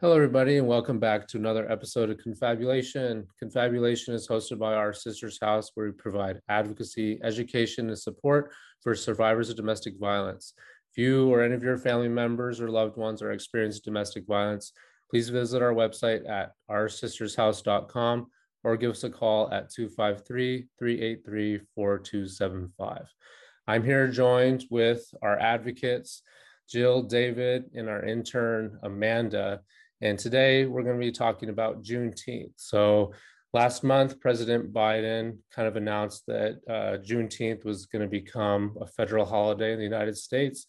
Hello, everybody, and welcome back to another episode of Confabulation. Confabulation is hosted by our sister's house, where we provide advocacy, education, and support for survivors of domestic violence. If you or any of your family members or loved ones are experiencing domestic violence, please visit our website at oursistershouse.com or give us a call at 253 383 4275. I'm here joined with our advocates, Jill, David, and our intern, Amanda. And today we're going to be talking about Juneteenth. So last month, President Biden kind of announced that uh, Juneteenth was going to become a federal holiday in the United States.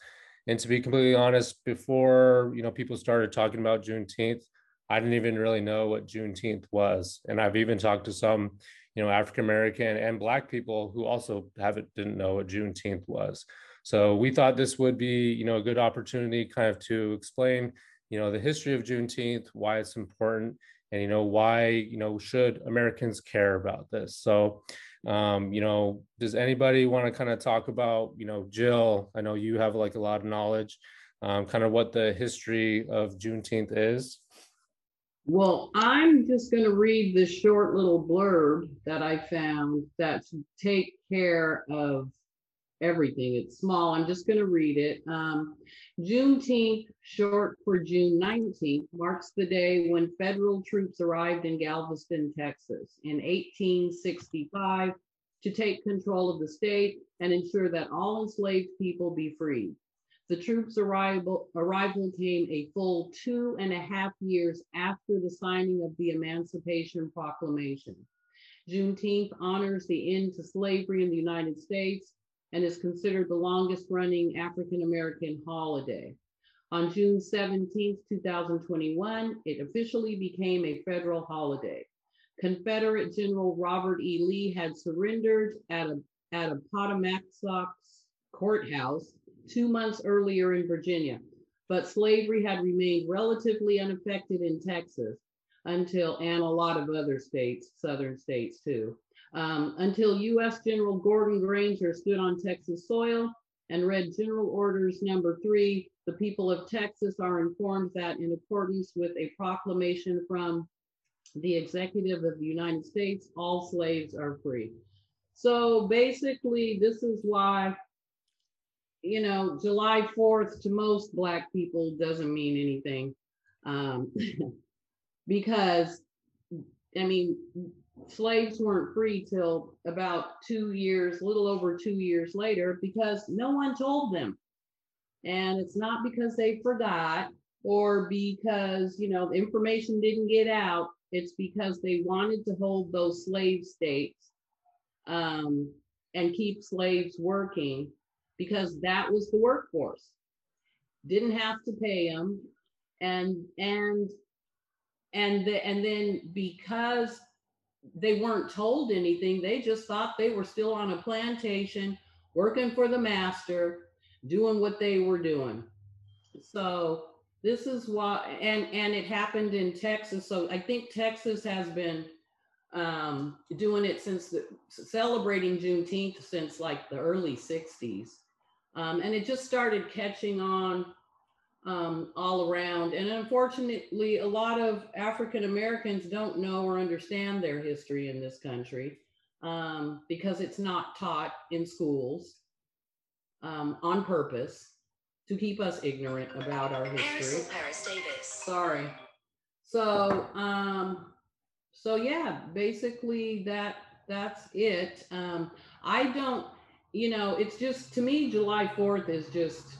And to be completely honest, before you know people started talking about Juneteenth, I didn't even really know what Juneteenth was. And I've even talked to some, you know, African American and Black people who also haven't didn't know what Juneteenth was. So we thought this would be, you know, a good opportunity kind of to explain you know the history of juneteenth why it's important and you know why you know should americans care about this? So um you know does anybody want to kind of talk about you know jill? I know you have like a lot of knowledge um, kind of what the history of juneteenth is. Well i'm just going to read this short little blurb that i found that take care of everything. It's small. I'm just going to read it. Um, Juneteenth, short for June 19th, marks the day when federal troops arrived in Galveston, Texas in 1865 to take control of the state and ensure that all enslaved people be freed. The troops' arrival, arrival came a full two and a half years after the signing of the Emancipation Proclamation. Juneteenth honors the end to slavery in the United States and is considered the longest running African American holiday. On June 17, 2021, it officially became a federal holiday. Confederate General Robert E. Lee had surrendered at a, at Appomattox courthouse two months earlier in Virginia, but slavery had remained relatively unaffected in Texas until, and a lot of other states, southern states too, um, until U.S. General Gordon Granger stood on Texas soil and read General Orders Number Three. The people of Texas are informed that, in accordance with a proclamation from the executive of the United States, all slaves are free. So basically, this is why, you know, July 4th to most Black people doesn't mean anything. Um, because, I mean, slaves weren't free till about two years, a little over two years later, because no one told them. And it's not because they forgot or because, you know, information didn't get out. It's because they wanted to hold those slave states um, and keep slaves working because that was the workforce. Didn't have to pay them. And, and, and, the, and then because they weren't told anything. They just thought they were still on a plantation, working for the master, doing what they were doing. So this is why, and and it happened in Texas. So I think Texas has been um, doing it since the, celebrating Juneteenth since like the early '60s, um, and it just started catching on um, all around. And unfortunately, a lot of African Americans don't know or understand their history in this country um, because it's not taught in schools um, on purpose to keep us ignorant about our history. Paris Davis. Sorry. So, um, so yeah, basically that that's it. Um, I don't, you know, it's just to me, July 4th is just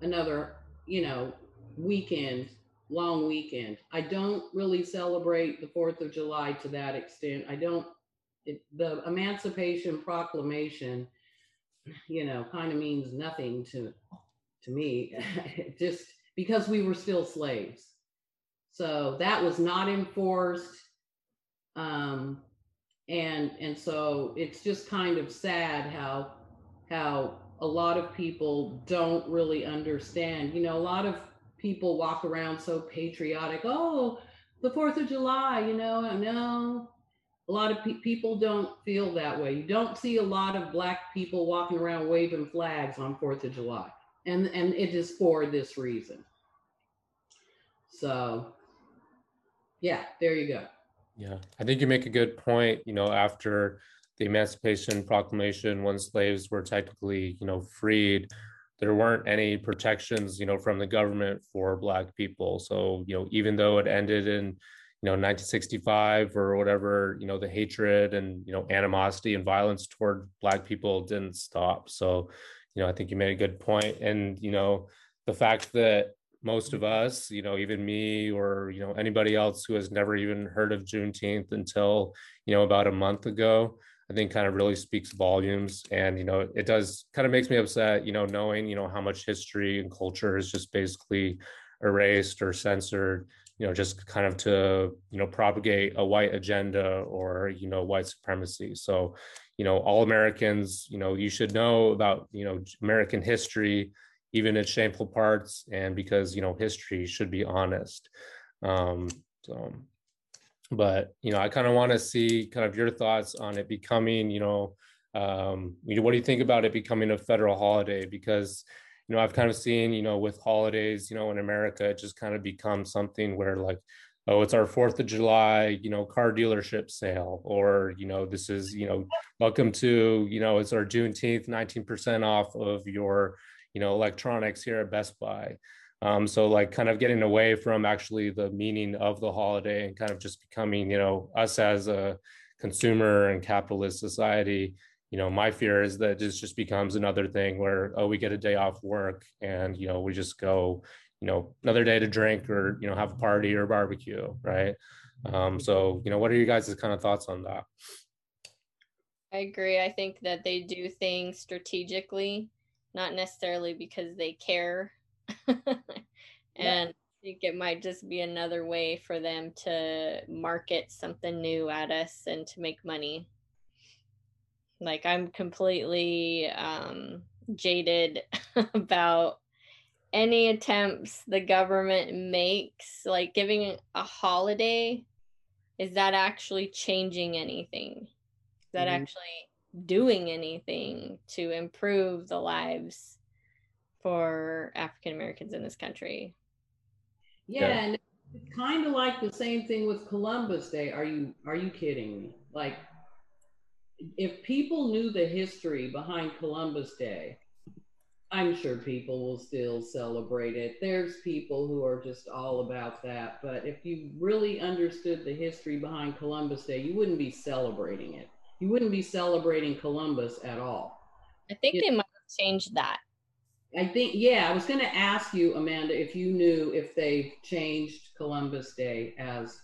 another you know, weekend, long weekend. I don't really celebrate the 4th of July to that extent. I don't, it, the Emancipation Proclamation, you know, kind of means nothing to, to me, just because we were still slaves. So that was not enforced. Um, and and so it's just kind of sad how how a lot of people don't really understand. You know, a lot of people walk around so patriotic. Oh, the Fourth of July. You know, no. A lot of pe- people don't feel that way. You don't see a lot of black people walking around waving flags on Fourth of July, and and it is for this reason. So, yeah, there you go. Yeah, I think you make a good point. You know, after the Emancipation Proclamation, when slaves were technically, you know, freed, there weren't any protections, you know, from the government for Black people. So, you know, even though it ended in, you know, 1965 or whatever, you know, the hatred and, you know, animosity and violence toward Black people didn't stop. So, you know, I think you made a good point. And, you know, the fact that most of us, you know, even me or, you know, anybody else who has never even heard of Juneteenth until, you know, about a month ago, I think kind of really speaks volumes. And, you know, it does kind of makes me upset, you know, knowing, you know, how much history and culture is just basically erased or censored, you know, just kind of to, you know, propagate a white agenda or, you know, white supremacy. So, you know, all Americans, you know, you should know about, you know, American history, even its shameful parts, and because, you know, history should be honest. Um, so but you know i kind of want to see kind of your thoughts on it becoming you know um you know what do you think about it becoming a federal holiday because you know i've kind of seen you know with holidays you know in america it just kind of becomes something where like oh it's our fourth of july you know car dealership sale or you know this is you know welcome to you know it's our juneteenth 19% off of your you know electronics here at best buy um, so like kind of getting away from actually the meaning of the holiday and kind of just becoming, you know, us as a consumer and capitalist society, you know, my fear is that this just becomes another thing where, oh, we get a day off work and, you know, we just go, you know, another day to drink or, you know, have a party or barbecue, right? Um, so, you know, what are you guys' kind of thoughts on that? I agree. I think that they do things strategically, not necessarily because they care and yeah. I think it might just be another way for them to market something new at us and to make money. Like I'm completely um, jaded about any attempts the government makes, like giving a holiday. Is that actually changing anything? Is that mm-hmm. actually doing anything to improve the lives for African Americans in this country. Yeah, yeah. and it's kind of like the same thing with Columbus Day. Are you are you kidding me? Like if people knew the history behind Columbus Day, I'm sure people will still celebrate it. There's people who are just all about that. But if you really understood the history behind Columbus Day, you wouldn't be celebrating it. You wouldn't be celebrating Columbus at all. I think it, they might have changed that. I think, yeah, I was going to ask you, Amanda, if you knew if they changed Columbus Day as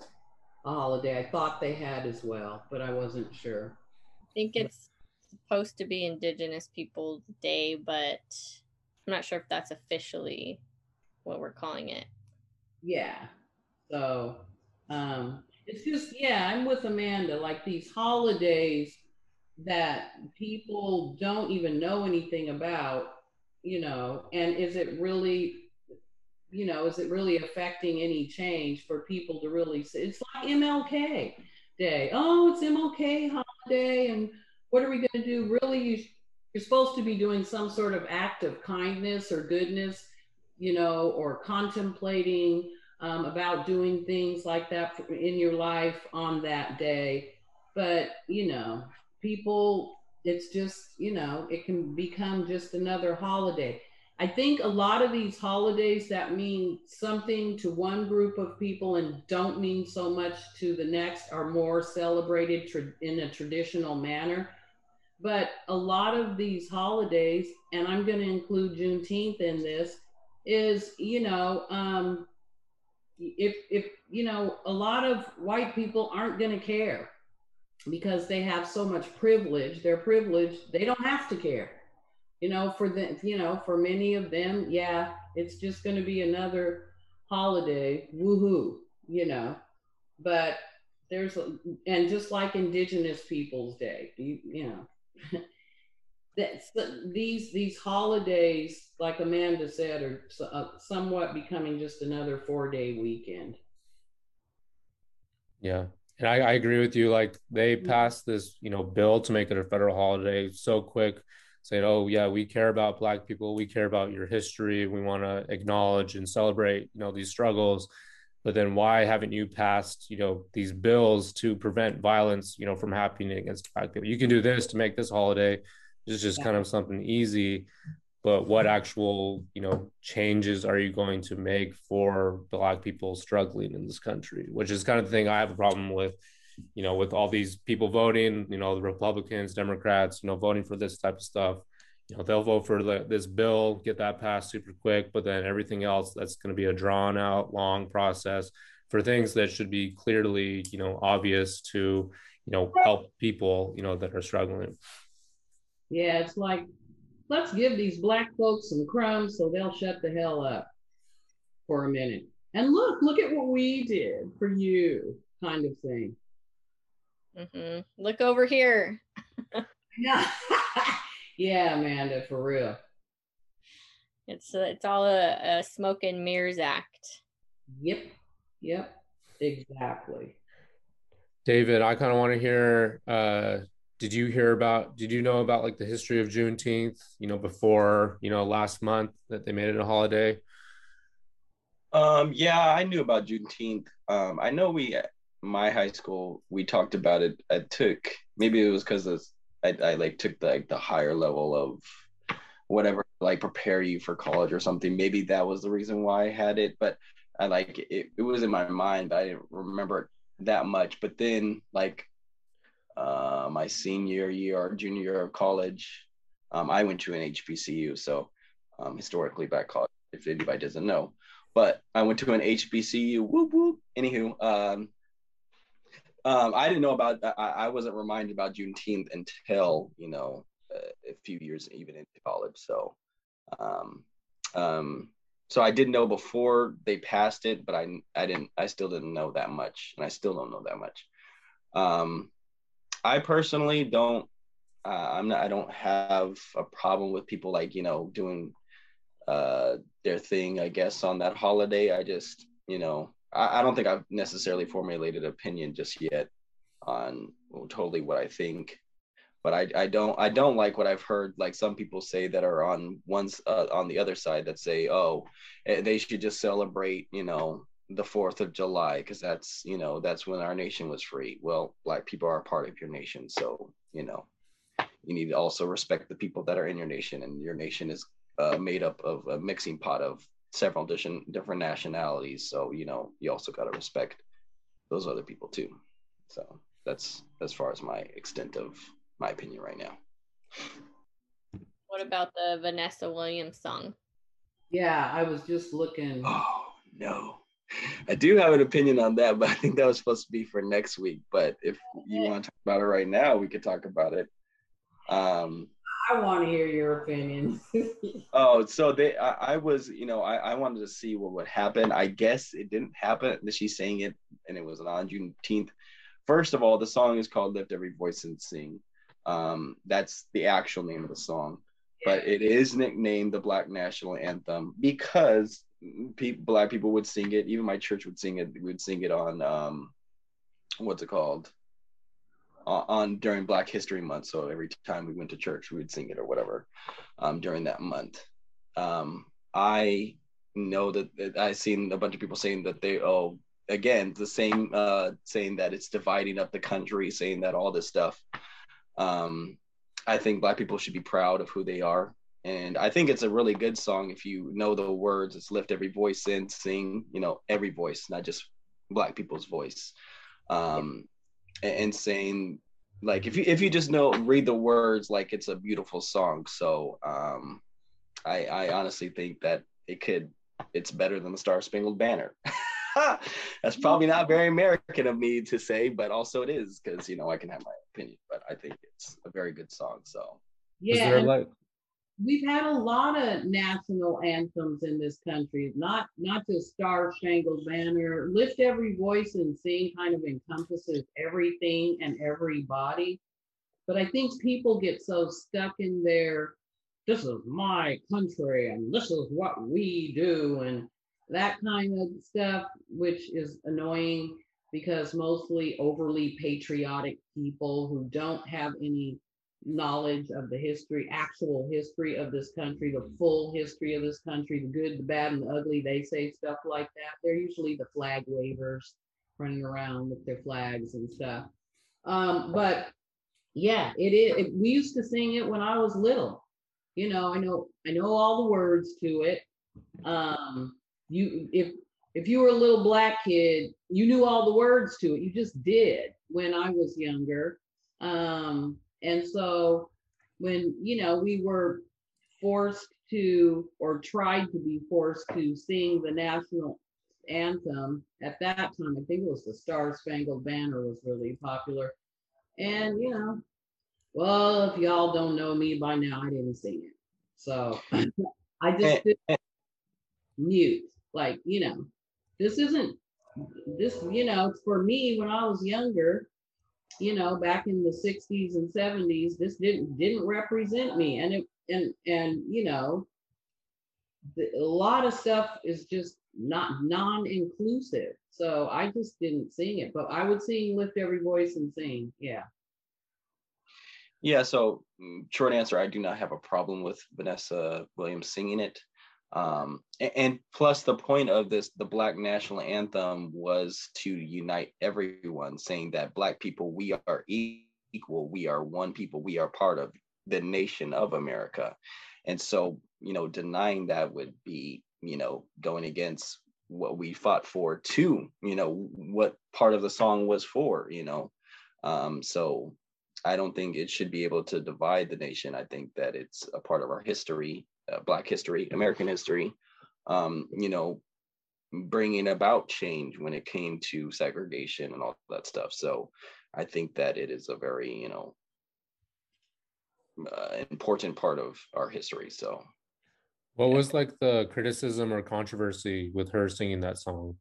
a holiday. I thought they had as well, but I wasn't sure. I think it's supposed to be Indigenous Peoples Day, but I'm not sure if that's officially what we're calling it. Yeah. So um, it's just, yeah, I'm with Amanda. Like these holidays that people don't even know anything about you know, and is it really, you know, is it really affecting any change for people to really it's like MLK Day? Oh, it's MLK holiday, and what are we going to do? Really, you, you're supposed to be doing some sort of act of kindness or goodness, you know, or contemplating um, about doing things like that in your life on that day. But, you know, people it's just you know it can become just another holiday. I think a lot of these holidays that mean something to one group of people and don't mean so much to the next are more celebrated tra- in a traditional manner. But a lot of these holidays and i'm going to include juneteenth in this is you know um, if if you know a lot of white people aren't going to care because they have so much privilege they're privileged they don't have to care. You know for the you know for many of them yeah it's just going to be another holiday woohoo you know. But there's a, and just like indigenous peoples day you, you know. That's these these holidays like amanda said are uh, somewhat becoming just another four day weekend. Yeah and I, I agree with you. Like they mm-hmm. passed this, you know, bill to make it a federal holiday so quick, saying, "Oh yeah, we care about Black people. We care about your history. We want to acknowledge and celebrate, you know, these struggles." but then why haven't you passed you know these bills to prevent violence you know from happening against black people you can do this to make this holiday it's just kind of something easy but what actual you know changes are you going to make for black people struggling in this country? Which is kind of the thing i have a problem with you know with all these people voting you know the republicans democrats you know voting for this type of stuff. You know they'll vote for the, this bill get that passed super quick but then everything else that's going to be a drawn out long process for things that should be clearly you know obvious to you know help people you know that are struggling. Yeah it's like let's give these black folks some crumbs so they'll shut the hell up for a minute and look look at what we did for you kind of thing mm-hmm. look over here yeah Yeah, Amanda, for real. It's uh, it's all a, a smoke and mirrors act. Yep. Yep. Exactly. David, I kind of want to hear. Uh, did you hear about? Did you know about like the history of Juneteenth? You know, before you know last month that they made it a holiday. Um. Yeah, I knew about Juneteenth. Um. I know we my high school we talked about it. I took maybe it was because I, I like took the, like the higher level of whatever like prepare you for college or something maybe that was the reason why i had it but i like it, it was in my mind but i didn't remember it that much but then like uh my senior year or junior year of college um i went to an hbcu so um historically black college if anybody doesn't know but i went to an hbcu whoop whoop anywho um um, I didn't know about. I, I wasn't reminded about Juneteenth until you know a few years even into college. So, um, um, so I did know before they passed it, but I I didn't. I still didn't know that much, and I still don't know that much. Um, I personally don't. Uh, I'm not. I don't have a problem with people like you know doing uh, their thing. I guess on that holiday, I just you know I, I don't think I've necessarily formulated opinion just yet on well, totally what I think. But I, I don't I don't like what I've heard like some people say that are on one's uh, on the other side that say oh eh, they should just celebrate you know the 4th of July because that's you know that's when our nation was free. Well, black people are a part of your nation, so you know you need to also respect the people that are in your nation, and your nation is uh, made up of a mixing pot of several different different nationalities. So you know, you also got to respect those other people too. So that's as far as my extent of my opinion right now. What about the Vanessa Williams song? Yeah, I was just looking. Oh no. I do have an opinion on that, but I think that was supposed to be for next week. But if you want to talk about it right now, we could talk about it. Um, I want to hear your opinion. oh, so they, I, I, was, you know, I, I wanted to see what would happen. I guess it didn't happen. She's saying it, and it was on Juneteenth. First of all, the song is called "Lift Every Voice and Sing." Um, that's the actual name of the song, yeah. but it is nicknamed the Black National Anthem because people, black people would sing it. Even my church would sing it. We would sing it on, um, what's it called? on during Black History Month. So every time we went to church, we would sing it or whatever um, during that month. Um, I know that, that I've seen a bunch of people saying that they oh again the same uh, saying that it's dividing up the country, saying that all this stuff. Um, I think Black people should be proud of who they are. And I think it's a really good song if you know the words. It's lift every voice and sing, you know, every voice, not just Black people's voice. Um, and saying like if you if you just know read the words like it's a beautiful song so um i i honestly think that it could it's better than the star spangled banner that's probably not very american of me to say but also it is because you know i can have my opinion but i think it's a very good song so yeah like we've had a lot of national anthems in this country, not not just Star Spangled Banner. Lift Every Voice and Sing kind of encompasses everything and everybody. But I think people get so stuck in their this is my country and this is what we do and that kind of stuff, which is annoying because mostly overly patriotic people who don't have any knowledge of the history, actual history of this country, the full history of this country, the good, the bad, and the ugly. They say stuff like that. They're usually the flag wavers running around with their flags and stuff. Um, but yeah, it is. It, we used to sing it when I was little. You know, I know, I know all the words to it. Um, you, if if you were a little black kid, you knew all the words to it. You just did when I was younger. Um, and so when, you know, we were forced to or tried to be forced to sing the national anthem at that time, I think it was the Star Spangled Banner was really popular. And, you know, well, if y'all don't know me by now, I didn't sing it. So I just eh, eh. mute, like, you know, this isn't this, you know, for me when I was younger, you know, back in the 60s and 70s, this didn't didn't represent me. And it and and you know, the, a lot of stuff is just not non-inclusive. So I just didn't sing it, but I would sing lift every voice and sing. Yeah. Yeah, so mm, short answer, I do not have a problem with Vanessa Williams singing it. Um, and, plus the point of this, the Black National Anthem was to unite everyone, saying that Black people, we are equal, we are one people, we are part of the nation of America. And so, you know, denying that would be, you know, going against what we fought for too, you know, what part of the song was for, you know. Um, so I don't think it should be able to divide the nation. I think that it's a part of our history Black history, American history, um, you know, bringing about change when it came to segregation and all that stuff. So I think that it is a very, you know, uh, important part of our history. So, what was like the criticism or controversy with her singing that song?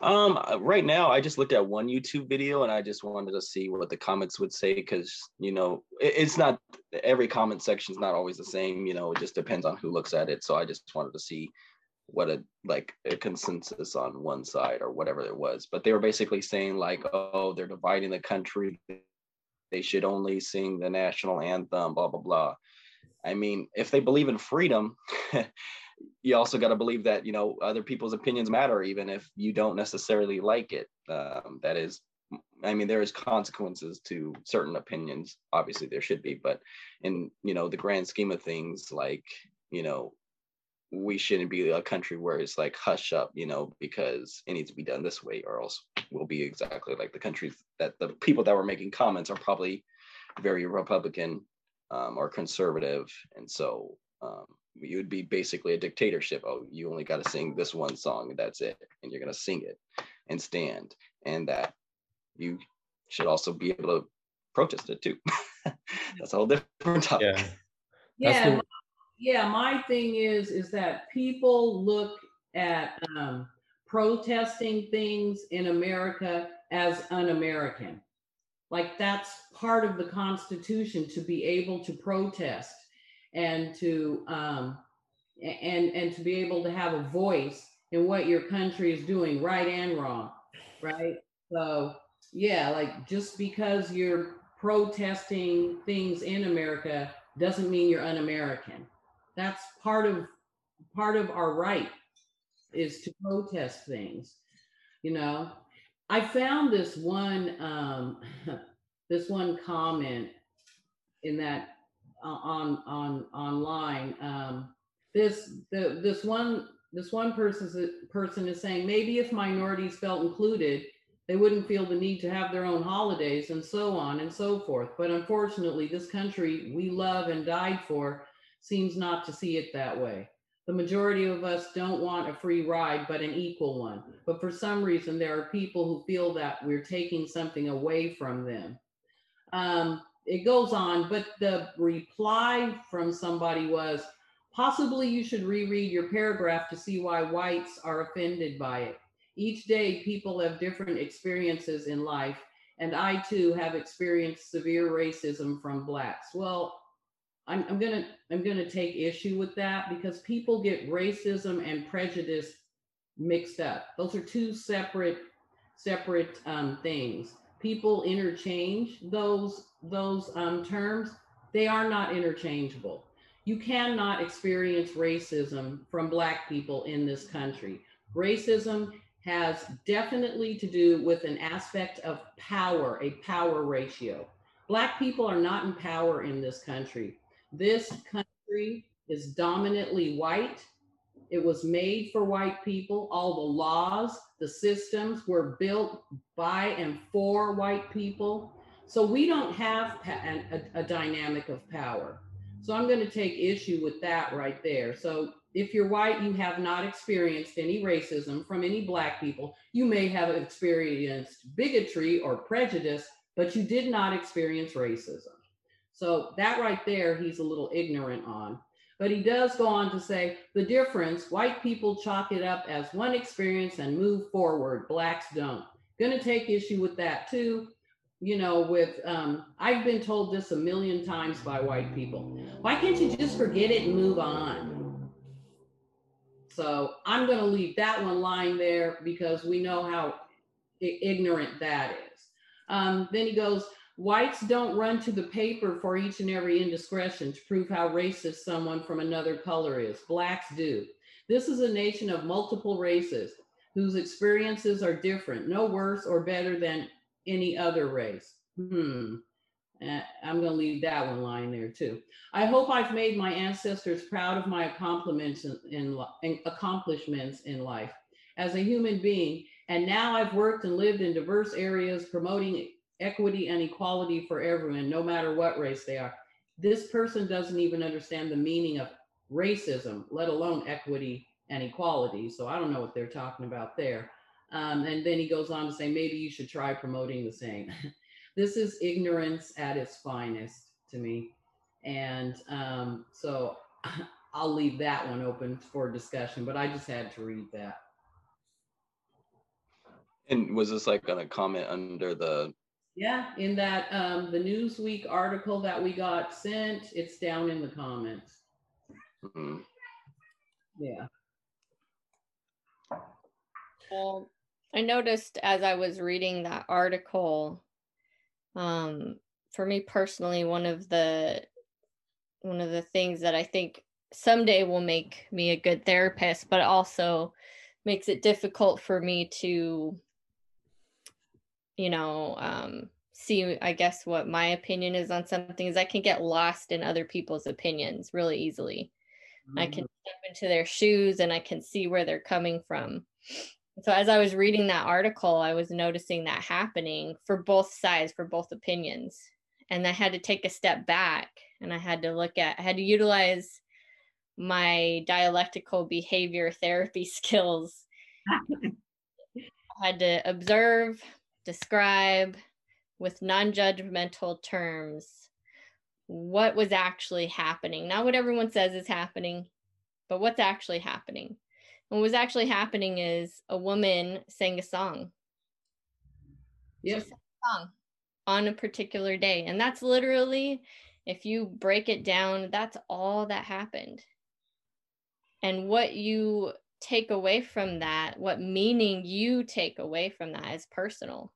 Um, uh, right now, I just looked at one YouTube video and I just wanted to see what the comments would say because you know it, it's not every comment section is not always the same. You know, it just depends on who looks at it. So I just wanted to see what a like a consensus on one side or whatever it was. But they were basically saying like, oh, they're dividing the country. They should only sing the national anthem. Blah blah blah. I mean, if they believe in freedom, you also got to believe that you know other people's opinions matter even if you don't necessarily like it. Um, that is i mean there is consequences to certain opinions obviously there should be but in you know the grand scheme of things like you know we shouldn't be a country where it's like hush up you know because it needs to be done this way or else we'll be exactly like the countries that the people that were making comments are probably very republican um, or conservative. And so um, you would be basically a dictatorship. Oh, you only got to sing this one song and that's it. And you're going to sing it and stand. And that you should also be able to protest it too. that's a whole different topic. Yeah. Yeah. My, yeah. My thing is, is that people look at um, protesting things in America as un-American. Like that's part of the Constitution to be able to protest and to um, and and to be able to have a voice in what your country is doing, right and wrong, right? So yeah, like just because you're protesting things in America doesn't mean you're un-American. That's part of part of our right is to protest things. You know, I found this one um, this one comment in that on on online. Um, this the this one this one person person is saying maybe if minorities felt included, they wouldn't feel the need to have their own holidays and so on and so forth. But unfortunately, this country we love and died for seems not to see it that way. The majority of us don't want a free ride, but an equal one. But for some reason, there are people who feel that we're taking something away from them. Um, it goes on, but the reply from somebody was possibly you should reread your paragraph to see why whites are offended by it. Each day, people have different experiences in life, and I too have experienced severe racism from blacks. Well, I'm, I'm gonna I'm gonna take issue with that because people get racism and prejudice mixed up. Those are two separate separate um, things. People interchange those those um, terms, they are not interchangeable. You cannot experience racism from Black people in this country. Racism has definitely to do with an aspect of power, a power ratio. Black people are not in power in this country. This country is dominantly white. It was made for white people. All the laws, the systems were built by and for white people. So we don't have a, a, dynamic of power. So I'm going to take issue with that right there. So if you're white, you have not experienced any racism from any Black people. You may have experienced bigotry or prejudice, but you did not experience racism. So that right there, he's a little ignorant on. But he does go on to say the difference white people chalk it up as one experience and move forward, Blacks don't. Gonna take issue with that too you know, with, um, I've been told this a million times by white people. Why can't you just forget it and move on? So I'm going to leave that one lying there because we know how ignorant that is. Um, then he goes, Whites don't run to the paper for each and every indiscretion to prove how racist someone from another color is. Blacks do. This is a nation of multiple races whose experiences are different, no worse or better than any other race. Hmm. Uh, I'm going to leave that one lying there too. I hope I've made my ancestors proud of my accomplishments in, in, accomplishments in life as a human being. And now I've worked and lived in diverse areas promoting equity and equality for everyone, no matter what race they are. This person doesn't even understand the meaning of racism, let alone equity and equality. So I don't know what they're talking about there. Um, and then he goes on to say, maybe you should try promoting the same. this is ignorance at its finest to me. And um, so I'll leave that one open for discussion, but I just had to read that. And was this like on a comment under the? Yeah, in that um, the Newsweek article that we got sent, it's down in the comments. Mm-hmm. Yeah. Well, I noticed as I was reading that article, um, for me personally, one of the one of the things that I think someday will make me a good therapist, but also makes it difficult for me to, you know, um, see, I guess, what my opinion is on something is I can get lost in other people's opinions really easily. Mm-hmm. I can step into their shoes and I can see where they're coming from so as I was reading that article, I was noticing that happening for both sides, for both opinions. And I had to take a step back and I had to look at, I had to utilize my dialectical behavior therapy skills. I had to observe, describe with non judgmental terms what was actually happening. Not what everyone says is happening, but what's actually happening what was actually happening is a woman sang a song. Yes. song on a particular day. And that's literally, if you break it down, that's all that happened. And what you take away from that, what meaning you take away from that is personal.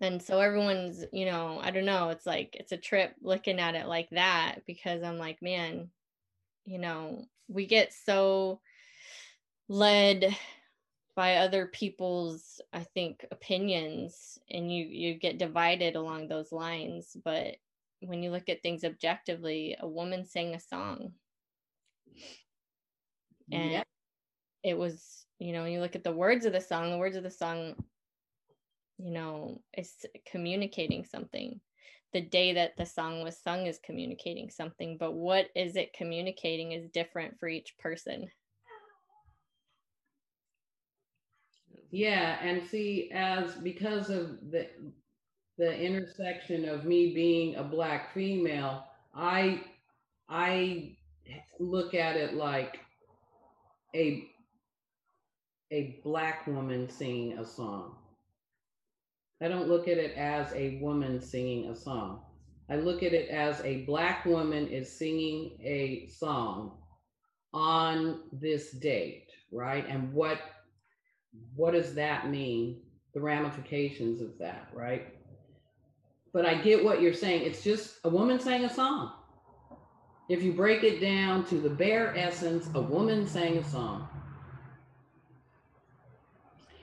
And so everyone's, you know, I don't know, it's like it's a trip looking at it like that because I'm like, man, you know, we get so led by other people's i think opinions and you you get divided along those lines. But when you look at things objectively a woman sang a song. And yep. it was you know when you look at the words of the song the words of the song you know is communicating something. The day that the song was sung is communicating something but what is it communicating is different for each person Yeah, and see, as because of the the intersection of me being a black female, I I look at it like a a black woman singing a song. I don't look at it as a woman singing a song. I look at it as a black woman is singing a song on this date, right? And what what does that mean? The ramifications of that, right? but I get what you're saying. It's just a woman sang a song. If you break it down to the bare essence, a woman sang a song.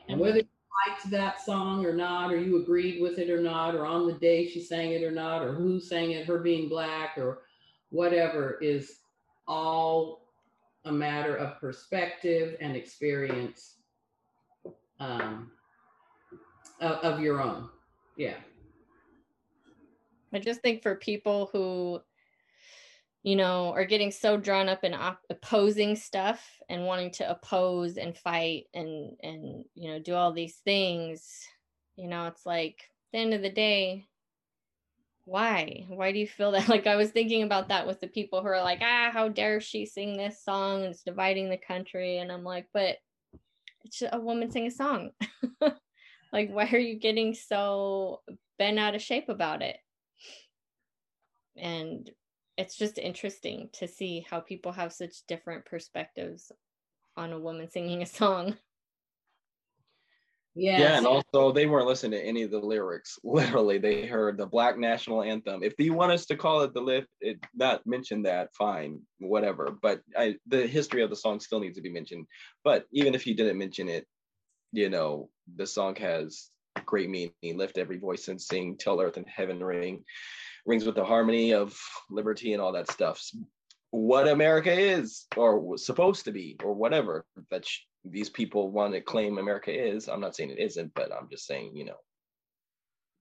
And whether you liked that song or not, or you agreed with it or not, or on the day she sang it or not, or who sang it, her being black or whatever, is all a matter of perspective and experience um, of, of your own. Yeah. I just think for people who, you know, are getting so drawn up in op- opposing stuff and wanting to oppose and fight and and you know do all these things, you know, it's like at the end of the day, why? Why do you feel that? Like I was thinking about that with the people who are like, ah, how dare she sing this song? It's dividing the country, and I'm like, but it's a woman sing a song. like, why are you getting so bent out of shape about it? and it's just interesting to see how people have such different perspectives on a woman singing a song. Yes. Yeah, and also they weren't listening to any of the lyrics. Literally, they heard the Black National Anthem. If you want us to call it the lift, it not mention that, fine, whatever. But I, the history of the song still needs to be mentioned. But even if you didn't mention it, you know, the song has great meaning. Lift every voice and sing, till earth and heaven ring rings with the harmony of liberty and all that stuff. What America is, or was supposed to be, or whatever that sh- these people want to claim America is. I'm not saying it isn't, but I'm just saying, you know,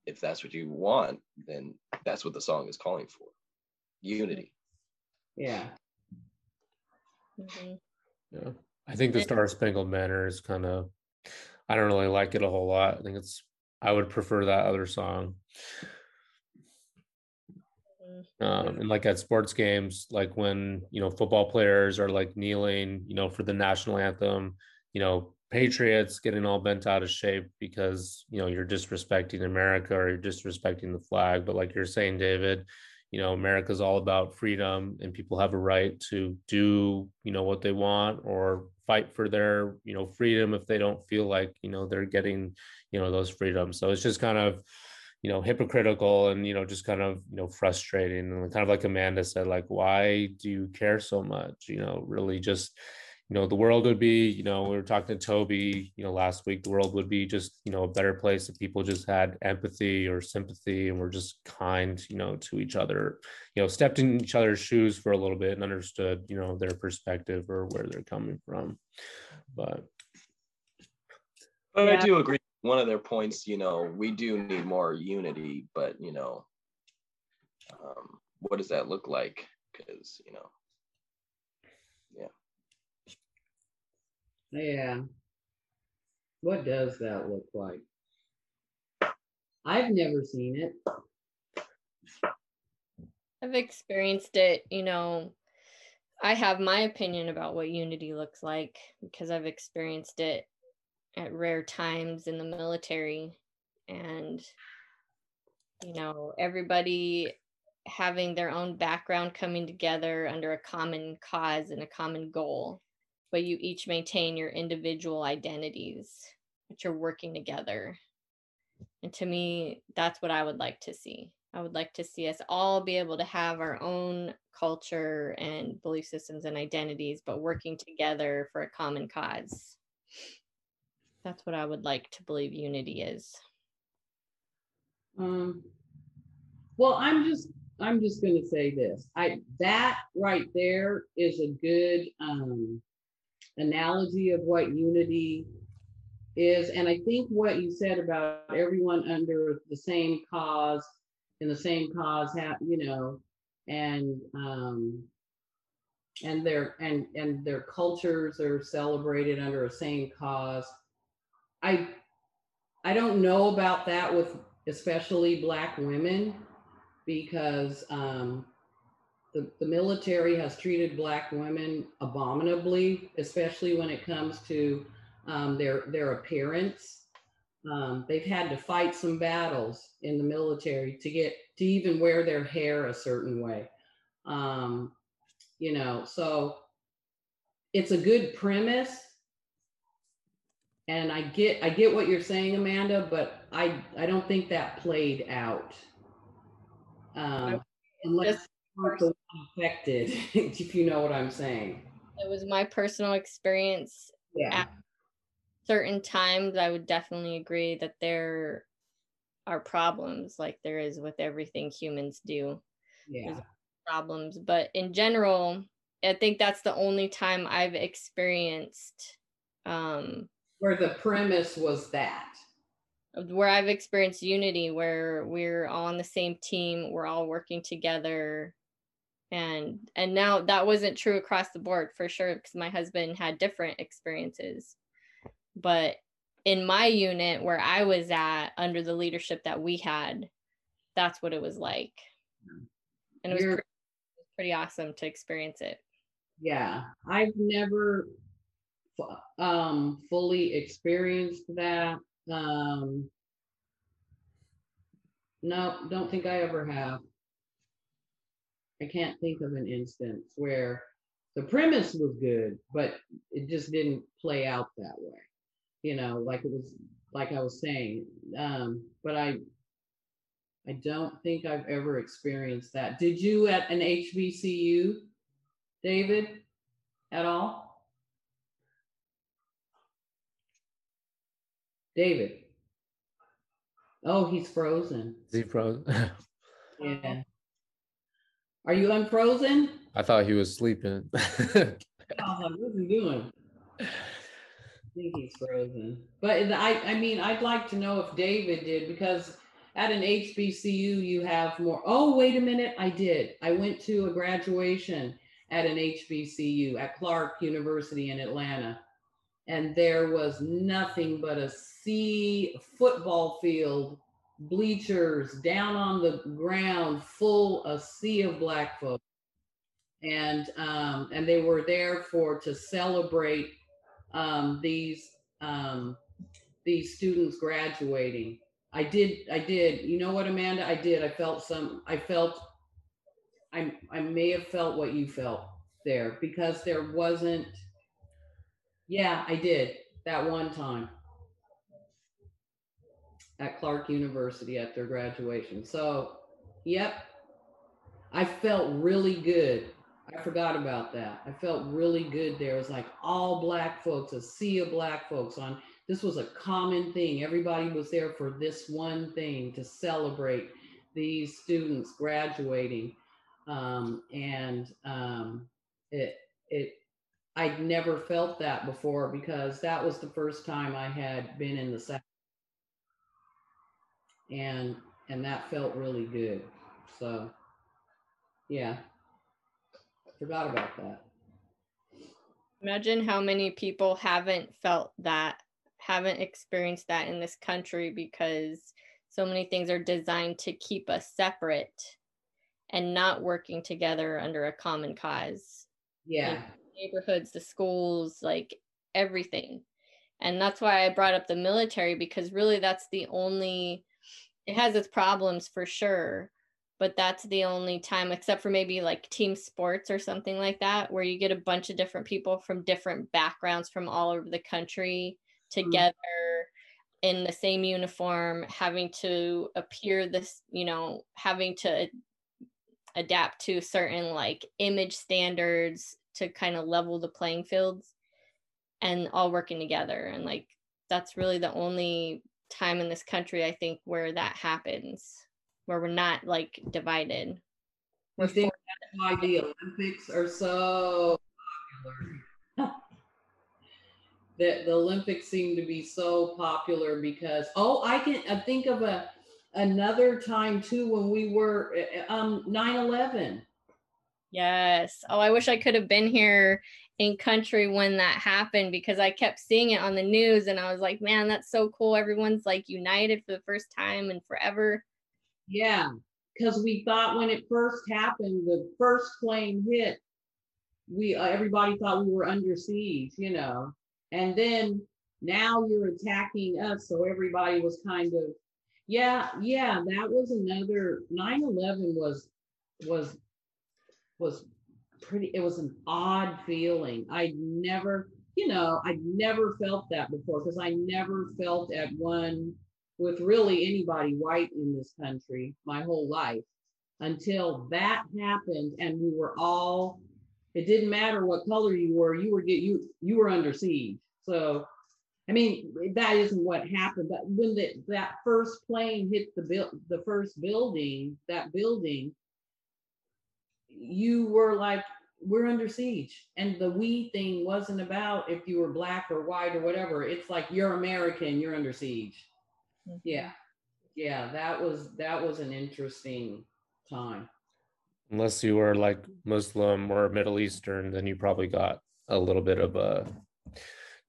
if that's what you want, then that's what the song is calling for unity. Yeah. Mhm. Yeah. I think the Star Spangled Banner is kind of, I don't really like it a whole lot. I think it's, I would prefer that other song. Um, and like at sports games, like when, you know, football players are like kneeling, you know, for the national anthem, you know, Patriots getting all bent out of shape because, you know, you're disrespecting America or you're disrespecting the flag. But like you're saying, David, you know, America's all about freedom and people have a right to do, you know, what they want or fight for their, you know, freedom if they don't feel like, you know, they're getting, you know, those freedoms. So it's just kind of, you know hypocritical and you know just kind of you know frustrating and kind of like amanda said like why do you care so much you know really just you know the world would be you know we were talking to toby you know last week the world would be just you know a better place if people just had empathy or sympathy and were just kind you know to each other you know stepped in each other's shoes for a little bit and understood you know their perspective or where they're coming from but But I do agree. One of their points, you know, we do need more unity, but you know, um, what does that look like? Because you know, Yeah. Yeah. What does that look like? I've never seen it. I've experienced it, you know. I have my opinion about what unity looks like because I've experienced it at rare times in the military and you know, everybody having their own background coming together under a common cause and a common goal, but you each maintain your individual identities, but you're working together. And to me, that's what I would like to see. I would like to see us all be able to have our own culture and belief systems and identities, but working together for a common cause. That's what I would like to believe unity is. Um, well, I'm just, I'm just gonna say this. I, that right there is a good, um, analogy of what unity is. And I think what you said about everyone under the same cause, in the same cause, have, you know, and, um, and their, and, and their cultures are celebrated under a same cause. I, I don't know about that with especially black women because um, the, the military has treated black women abominably, especially when it comes to um, their their appearance. Um, they've had to fight some battles in the military to get to even wear their hair a certain way. Um, you know, so it's a good premise and I get I get what you're saying, Amanda, but I I don't think that played out Um, unless Just you weren't the one affected, if you know what I'm saying. it was my personal experience Yeah. certain times i would definitely agree that there are problems like there is with everything humans do Yeah. problems but in general i think that's the only time i've experienced um Where the premise was that. where i've experienced unity where we're all on the same team we're all working together. And and now that wasn't true across the board for sure because my husband had different experiences. But in my unit where i was at under the leadership that we had that's what it was like. Mm-hmm. And it was pretty, pretty awesome to experience it. Yeah, I've never fu- um fully experienced that. Um no, don't think I ever have. I can't think of an instance where the premise was good, but it just didn't play out that way. You know, like it was like I was saying. Um, but I I don't think I've ever experienced that. Did you at an HBCU, David, at all? David. Oh, he's frozen. Is he frozen? Yeah. Are you unfrozen? I thought he was sleeping. I was oh, like, what's he doing? I think he's frozen. But I, I mean, I'd like to know if David did because at an HBCU you have more. Oh, wait a minute, I did. I went to a graduation at an HBCU at Clark University in Atlanta, and there was nothing but a sea football field, bleachers down on the ground, full a sea of black folks and um, and they were there for to celebrate um, these um, these students graduating. I did, I did. You know what, Amanda? I did. I felt some. I felt. I I may have felt what you felt there because there wasn't. Yeah, I did that one time at Clark University at their graduation. So, yep, I felt really good. I forgot about that. I felt really good there. It was like all black folks, a sea of black folks on. This was a common thing. Everybody was there for this one thing to celebrate these students graduating. Um, and um, it, it, I'd never felt that before because that was the first time I had been in the South. And, and that felt really good. So, yeah, forgot about that. Imagine how many people haven't felt that, haven't experienced that in this country because so many things are designed to keep us separate and not working together under a common cause. Yeah, Neighborhoods, the schools, like everything. And that's why I brought up the military because really that's the only, it has its problems for sure but that's the only time except for maybe like team sports or something like that where you get a bunch of different people from different backgrounds from all over the country mm-hmm. together in the same uniform having to appear this you know having to adapt to certain like image standards to kind of level the playing fields and all working together and like that's really the only time in this country i think where that happens where we're not like divided. I think why the Olympics are so popular. the, the Olympics seem to be so popular because oh, I can I think of a another time too when we were um 9/11. Yes. Oh, I wish I could have been here in country when that happened because I kept seeing it on the news and I was like, man, that's so cool. Everyone's like united for the first time and forever. Yeah, because we thought when it first happened, the first plane hit, we uh, everybody thought we were under siege, you know, and then now you're attacking us, so everybody was kind of, yeah, yeah, that was another 9/11 was was was pretty. It was an odd feeling. i'd never, you know, i'd never felt that before because I never felt at one with really anybody white in this country my whole life. until that happened and we were all, it didn't matter what color you were, you were get you you were under siege. So I mean, that isn't what happened, but when the, that first plane hit the build, the first building, that building, you were like, we're under siege. And the we thing wasn't about if you were black or white or whatever. It's like you're American, you're under siege. Mhm. Yeah. Yeah, that was that was an interesting time. Unless you were like Muslim or Middle Eastern, then you probably got a little bit of a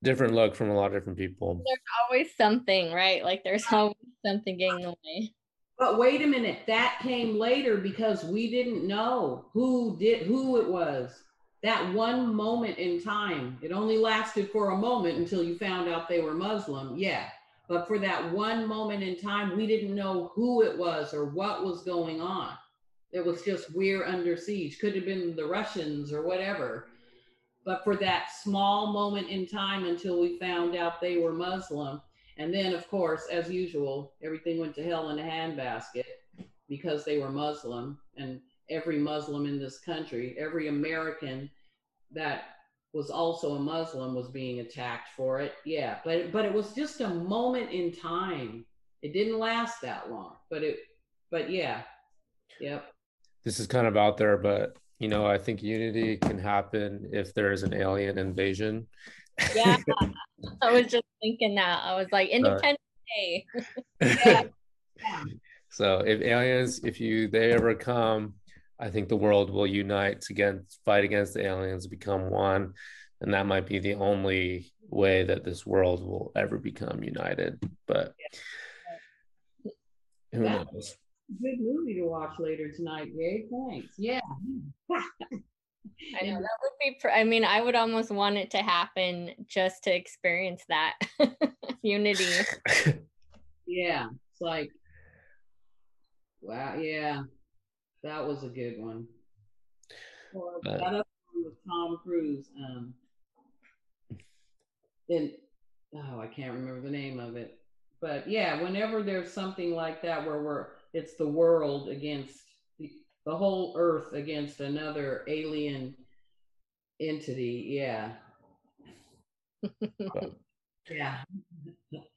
different look from a lot of different people. There's always something, right? Like there's always something getting away. But wait a minute, that came later because we didn't know who did who it was. That one moment in time, it only lasted for a moment until you found out they were Muslim. Yeah. But for that one moment in time, we didn't know who it was or what was going on. It was just we're under siege. Could have been the Russians or whatever. But for that small moment in time until we found out they were Muslim, and then, of course, as usual, everything went to hell in a handbasket because they were Muslim. And every Muslim in this country, every American that was also a Muslim was being attacked for it. Yeah, but but it was just a moment in time. It didn't last that long, but it but yeah. Yep. This is kind of out there, but you know, I think unity can happen if there is an alien invasion. Yeah. I was just thinking that. I was like, Independence Day. Yeah. So if aliens, if you they ever come, I think the world will unite against fight against the aliens, become one, and that might be the only way that this world will ever become united. But who That- knows? Good movie to watch later tonight, Gabe. Thanks. Yeah. I know that would be. Pr- I mean, I would almost want it to happen just to experience that unity. Yeah. It's like, wow. Yeah. That was a good one. Or Uh, that other one with Tom Cruise. Um, then, oh, I can't remember the name of it. But yeah, whenever there's something like that where we're, it's the world against the, whole earth against another alien entity. Yeah. Yeah.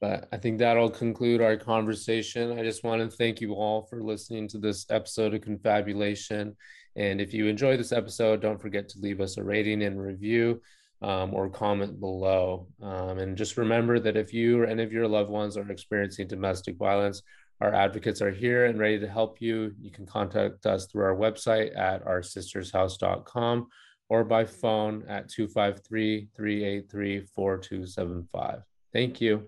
But I think that'll conclude our conversation. I just want to thank you all for listening to this episode of Confabulation. And if you enjoy this episode, don't forget to leave us a rating and review um, or comment below. Um, and just remember that if you or any of your loved ones are experiencing domestic violence, our advocates are here and ready to help you. You can contact us through our website at oursistershouse.com or by phone at 253 383 4275. Thank you.